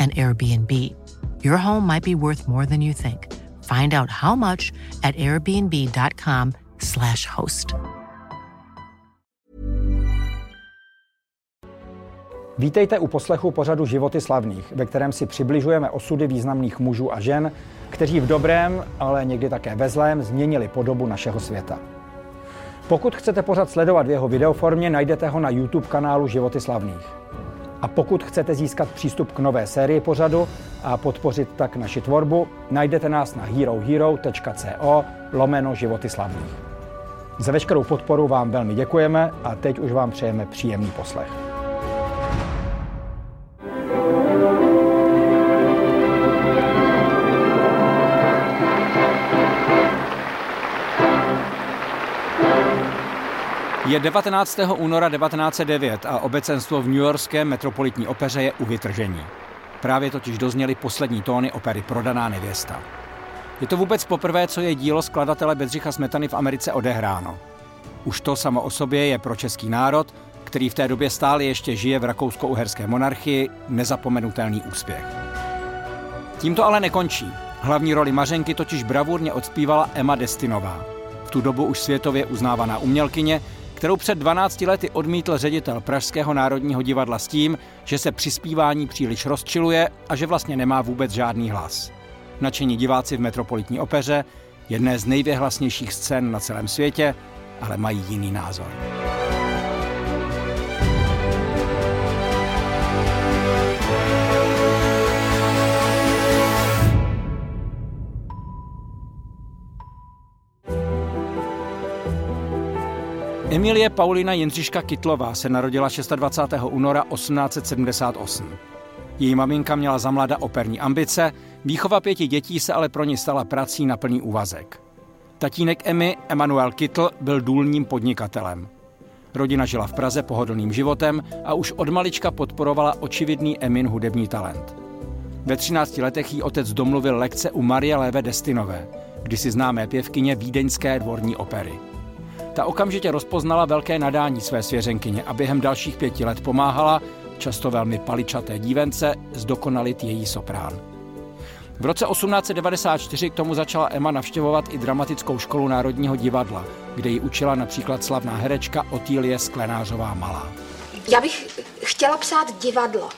an Airbnb. Your home might be worth more than you think. Find out how much at airbnb.com/slash host. Vítejte u poslechu pořadu Životy slavných, ve kterém si přibližujeme osudy významných mužů a žen, kteří v dobrém, ale někdy také ve zlém změnili podobu našeho světa. Pokud chcete pořad sledovat v jeho videoformě, najdete ho na YouTube kanálu Životy slavných. A pokud chcete získat přístup k nové sérii pořadu a podpořit tak naši tvorbu, najdete nás na herohero.co lomeno životy slavných. Za veškerou podporu vám velmi děkujeme a teď už vám přejeme příjemný poslech. Je 19. února 1909 a obecenstvo v New Yorkské metropolitní opeře je u vytržení. Právě totiž dozněly poslední tóny opery Prodaná nevěsta. Je to vůbec poprvé, co je dílo skladatele Bedřicha Smetany v Americe odehráno. Už to samo o sobě je pro český národ, který v té době stále ještě žije v rakousko-uherské monarchii, nezapomenutelný úspěch. Tím to ale nekončí. Hlavní roli Mařenky totiž bravurně odspívala Emma Destinová. V tu dobu už světově uznávaná umělkyně, kterou před 12 lety odmítl ředitel Pražského národního divadla s tím, že se při zpívání příliš rozčiluje a že vlastně nemá vůbec žádný hlas. Načení diváci v Metropolitní opeře, jedné z nejvěhlasnějších scén na celém světě, ale mají jiný názor. Emilie Paulina Jindřiška Kytlová se narodila 26. února 1878. Její maminka měla za mlada operní ambice, výchova pěti dětí se ale pro ní stala prací na plný úvazek. Tatínek Emmy, Emanuel Kytl, byl důlním podnikatelem. Rodina žila v Praze pohodlným životem a už od malička podporovala očividný Emin hudební talent. Ve 13 letech jí otec domluvil lekce u Marie Léve Destinové, kdysi známé pěvkyně vídeňské dvorní opery. Ta okamžitě rozpoznala velké nadání své svěřenkyně a během dalších pěti let pomáhala, často velmi paličaté dívence, zdokonalit její soprán. V roce 1894 k tomu začala Emma navštěvovat i dramatickou školu Národního divadla, kde ji učila například slavná herečka Otýlie Sklenářová Malá. Já bych chtěla psát divadlo.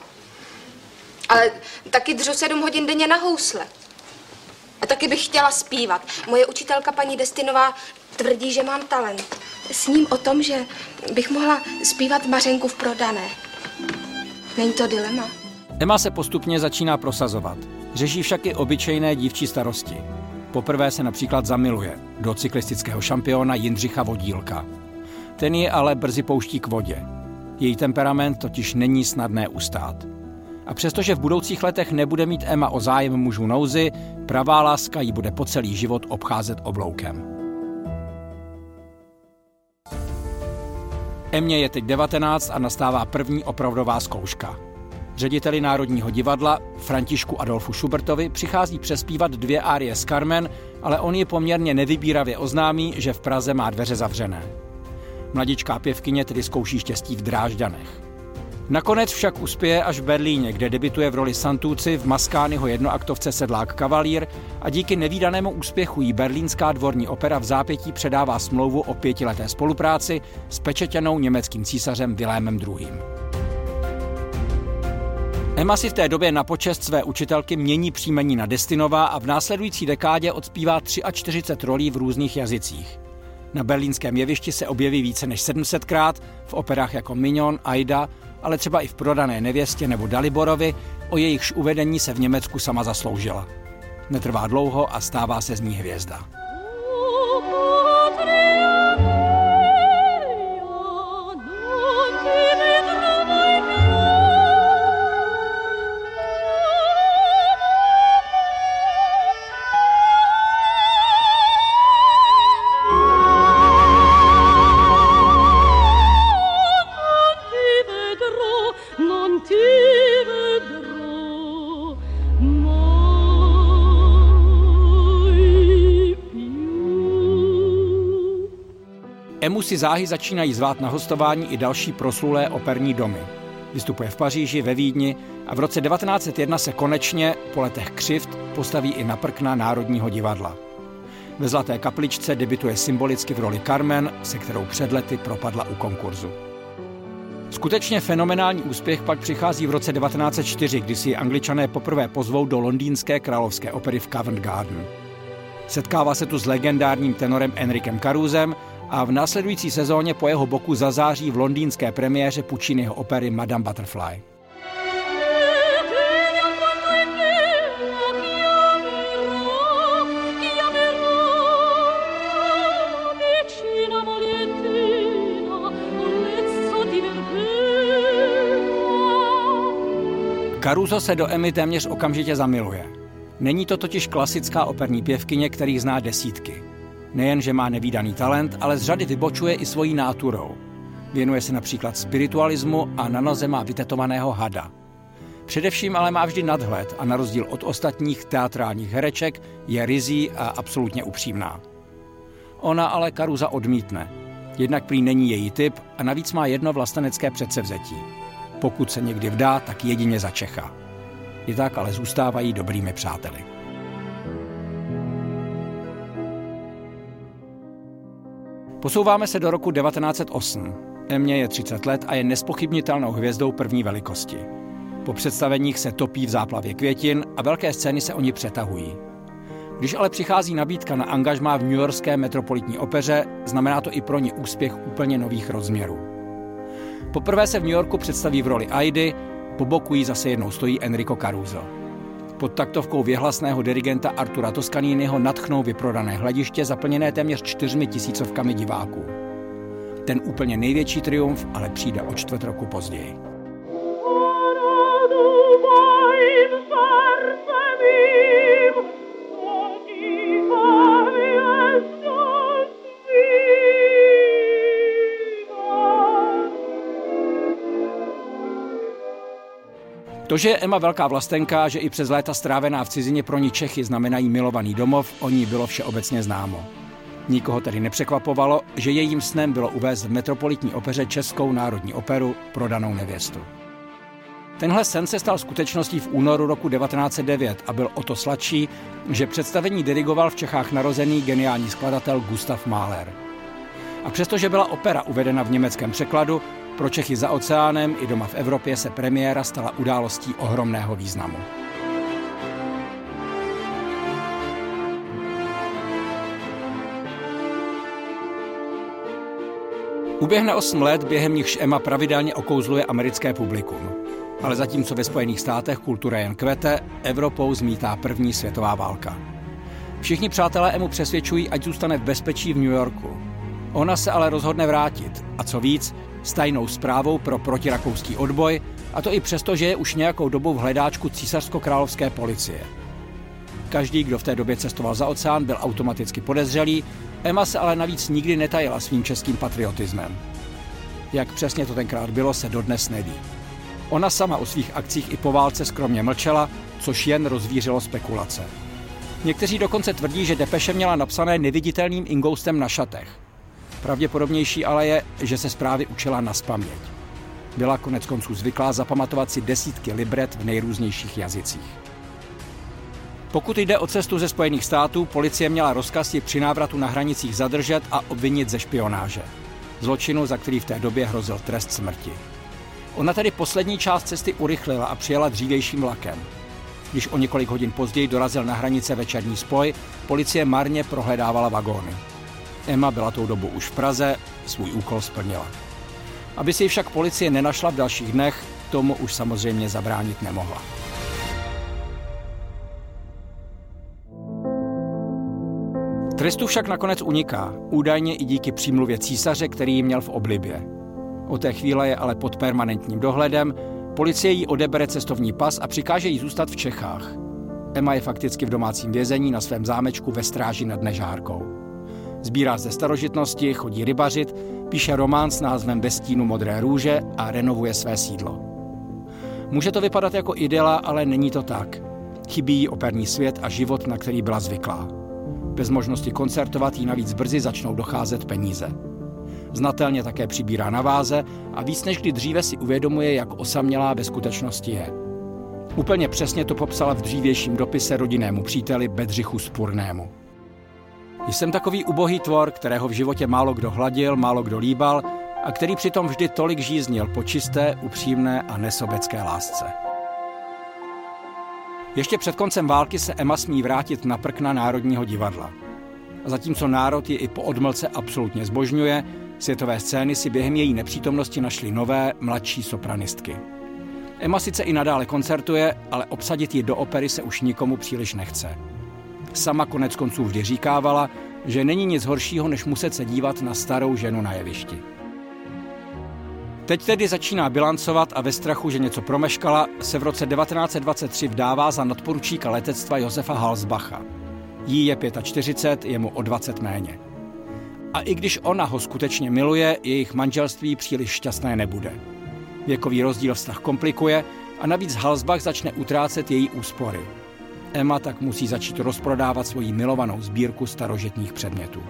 Ale taky dřu sedm hodin denně na housle. A taky bych chtěla zpívat. Moje učitelka paní Destinová tvrdí, že mám talent. S ním o tom, že bych mohla zpívat Mařenku v prodané. Není to dilema? Emma se postupně začíná prosazovat. Řeší však i obyčejné dívčí starosti. Poprvé se například zamiluje do cyklistického šampiona Jindřicha Vodílka. Ten je ale brzy pouští k vodě. Její temperament totiž není snadné ustát. A přestože v budoucích letech nebude mít Emma o zájem mužů nouzy, pravá láska ji bude po celý život obcházet obloukem. Emě je teď 19 a nastává první opravdová zkouška. Řediteli Národního divadla Františku Adolfu Schubertovi přichází přespívat dvě árie z Carmen, ale on ji poměrně nevybíravě oznámí, že v Praze má dveře zavřené. Mladičká pěvkyně tedy zkouší štěstí v Drážďanech. Nakonec však uspěje až v Berlíně, kde debituje v roli Santúci v Maskányho jednoaktovce Sedlák kavalír a díky nevýdanému úspěchu jí berlínská dvorní opera v zápětí předává smlouvu o pětileté spolupráci s pečetěnou německým císařem Vilémem II. Emma si v té době na počest své učitelky mění příjmení na Destinová a v následující dekádě odspívá 43 rolí v různých jazycích. Na berlínském jevišti se objeví více než 700krát, v operách jako Mignon, Aida, ale třeba i v Prodané nevěstě nebo Daliborovi, o jejichž uvedení se v Německu sama zasloužila. Netrvá dlouho a stává se z ní hvězda. Si záhy začínají zvát na hostování i další proslulé operní domy. Vystupuje v Paříži, ve Vídni a v roce 1901 se konečně, po letech křivt, postaví i na prkna Národního divadla. Ve Zlaté kapličce debituje symbolicky v roli Carmen, se kterou před lety propadla u konkurzu. Skutečně fenomenální úspěch pak přichází v roce 1904, kdy si angličané poprvé pozvou do londýnské královské opery v Covent Garden. Setkává se tu s legendárním tenorem Enrikem Caruzem a v následující sezóně po jeho boku zazáří v londýnské premiéře Pucciniho opery Madame Butterfly. Caruso se do Emmy téměř okamžitě zamiluje. Není to totiž klasická operní pěvkyně, kterých zná desítky. Nejen, že má nevýdaný talent, ale z řady vybočuje i svojí náturou. Věnuje se například spiritualismu a na noze má vytetovaného hada. Především ale má vždy nadhled a na rozdíl od ostatních teatrálních hereček je rizí a absolutně upřímná. Ona ale Karuza odmítne. Jednak prý není její typ a navíc má jedno vlastenecké předsevzetí. Pokud se někdy vdá, tak jedině za Čecha. I tak ale zůstávají dobrými přáteli. Posouváme se do roku 1908. Emě je 30 let a je nespochybnitelnou hvězdou první velikosti. Po představeních se topí v záplavě květin a velké scény se oni přetahují. Když ale přichází nabídka na angažmá v New Yorkské metropolitní opeře, znamená to i pro ně úspěch úplně nových rozměrů. Poprvé se v New Yorku představí v roli Aidy, po boku jí zase jednou stojí Enrico Caruso. Pod taktovkou věhlasného dirigenta Artura Toscaniniho natchnou vyprodané hlediště zaplněné téměř čtyřmi tisícovkami diváků. Ten úplně největší triumf ale přijde o čtvrt roku později. To, že je Emma velká vlastenka, že i přes léta strávená v cizině pro ní Čechy znamenají milovaný domov, o ní bylo všeobecně známo. Nikoho tedy nepřekvapovalo, že jejím snem bylo uvést v metropolitní opeře Českou národní operu Prodanou nevěstu. Tenhle sen se stal skutečností v únoru roku 1909 a byl o to sladší, že představení dirigoval v Čechách narozený geniální skladatel Gustav Mahler. A přestože byla opera uvedena v německém překladu, pro Čechy za oceánem i doma v Evropě se premiéra stala událostí ohromného významu. Uběhne 8 let, během nichž Emma pravidelně okouzluje americké publikum. Ale zatímco ve Spojených státech kultura jen kvete, Evropou zmítá první světová válka. Všichni přátelé Emu přesvědčují, ať zůstane v bezpečí v New Yorku. Ona se ale rozhodne vrátit a co víc, s tajnou zprávou pro protirakouský odboj, a to i přesto, že je už nějakou dobu v hledáčku císařsko-královské policie. Každý, kdo v té době cestoval za oceán, byl automaticky podezřelý, Emma se ale navíc nikdy netajila svým českým patriotismem. Jak přesně to tenkrát bylo, se dodnes neví. Ona sama o svých akcích i po válce skromně mlčela, což jen rozvířilo spekulace. Někteří dokonce tvrdí, že depeše měla napsané neviditelným ingoustem na šatech. Pravděpodobnější ale je, že se zprávy učila na spaměť. Byla konec konců zvyklá zapamatovat si desítky libret v nejrůznějších jazycích. Pokud jde o cestu ze Spojených států, policie měla rozkaz ji při návratu na hranicích zadržet a obvinit ze špionáže. Zločinu, za který v té době hrozil trest smrti. Ona tedy poslední část cesty urychlila a přijela dřívějším vlakem. Když o několik hodin později dorazil na hranice večerní spoj, policie marně prohledávala vagóny. Emma byla tou dobu už v Praze, svůj úkol splnila. Aby si ji však policie nenašla v dalších dnech, tomu už samozřejmě zabránit nemohla. Trestu však nakonec uniká, údajně i díky přímluvě císaře, který ji měl v oblibě. O té chvíle je ale pod permanentním dohledem, policie jí odebere cestovní pas a přikáže jí zůstat v Čechách. Emma je fakticky v domácím vězení na svém zámečku ve stráži nad Nežárkou. Sbírá zde starožitnosti, chodí rybařit, píše román s názvem Ve stínu modré růže a renovuje své sídlo. Může to vypadat jako idyla, ale není to tak. Chybí jí operní svět a život, na který byla zvyklá. Bez možnosti koncertovat jí navíc brzy začnou docházet peníze. Znatelně také přibírá na váze a víc než kdy dříve si uvědomuje, jak osamělá ve skutečnosti je. Úplně přesně to popsala v dřívějším dopise rodinnému příteli Bedřichu Spurnému. Jsem takový ubohý tvor, kterého v životě málo kdo hladil, málo kdo líbal a který přitom vždy tolik žíznil po čisté, upřímné a nesobecké lásce. Ještě před koncem války se Emma smí vrátit na prkna Národního divadla. A zatímco národ ji i po odmlce absolutně zbožňuje, světové scény si během její nepřítomnosti našly nové, mladší sopranistky. Emma sice i nadále koncertuje, ale obsadit ji do opery se už nikomu příliš nechce. Sama konec konců vždy říkávala, že není nic horšího, než muset se dívat na starou ženu na jevišti. Teď tedy začíná bilancovat a ve strachu, že něco promeškala, se v roce 1923 vdává za nadporučíka letectva Josefa Halsbacha. Jí je 45, je mu o 20 méně. A i když ona ho skutečně miluje, jejich manželství příliš šťastné nebude. Věkový rozdíl vztah komplikuje a navíc Halsbach začne utrácet její úspory. Emma tak musí začít rozprodávat svoji milovanou sbírku starožitních předmětů.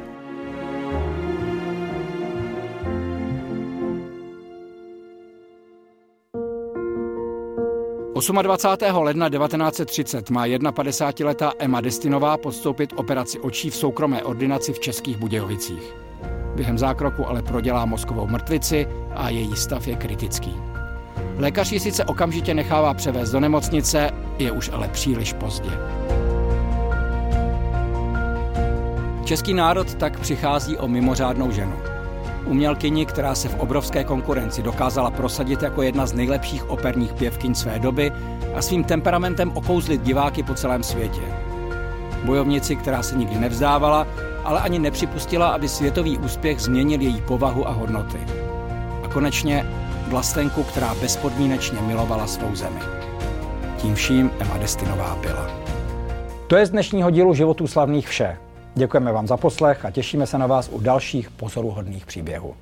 Osma 28. ledna 1930 má 51-letá Emma Destinová podstoupit operaci očí v soukromé ordinaci v Českých Budějovicích. Během zákroku ale prodělá mozkovou mrtvici a její stav je kritický. Lékař ji sice okamžitě nechává převést do nemocnice, je už ale příliš pozdě. Český národ tak přichází o mimořádnou ženu. Umělkyni, která se v obrovské konkurenci dokázala prosadit jako jedna z nejlepších operních pěvkyň své doby a svým temperamentem okouzlit diváky po celém světě. Bojovnici, která se nikdy nevzdávala, ale ani nepřipustila, aby světový úspěch změnil její povahu a hodnoty. A konečně vlastenku, která bezpodmínečně milovala svou zemi. Tím vším Emma Destinová byla. To je z dnešního dílu Životů slavných vše. Děkujeme vám za poslech a těšíme se na vás u dalších pozoruhodných příběhů.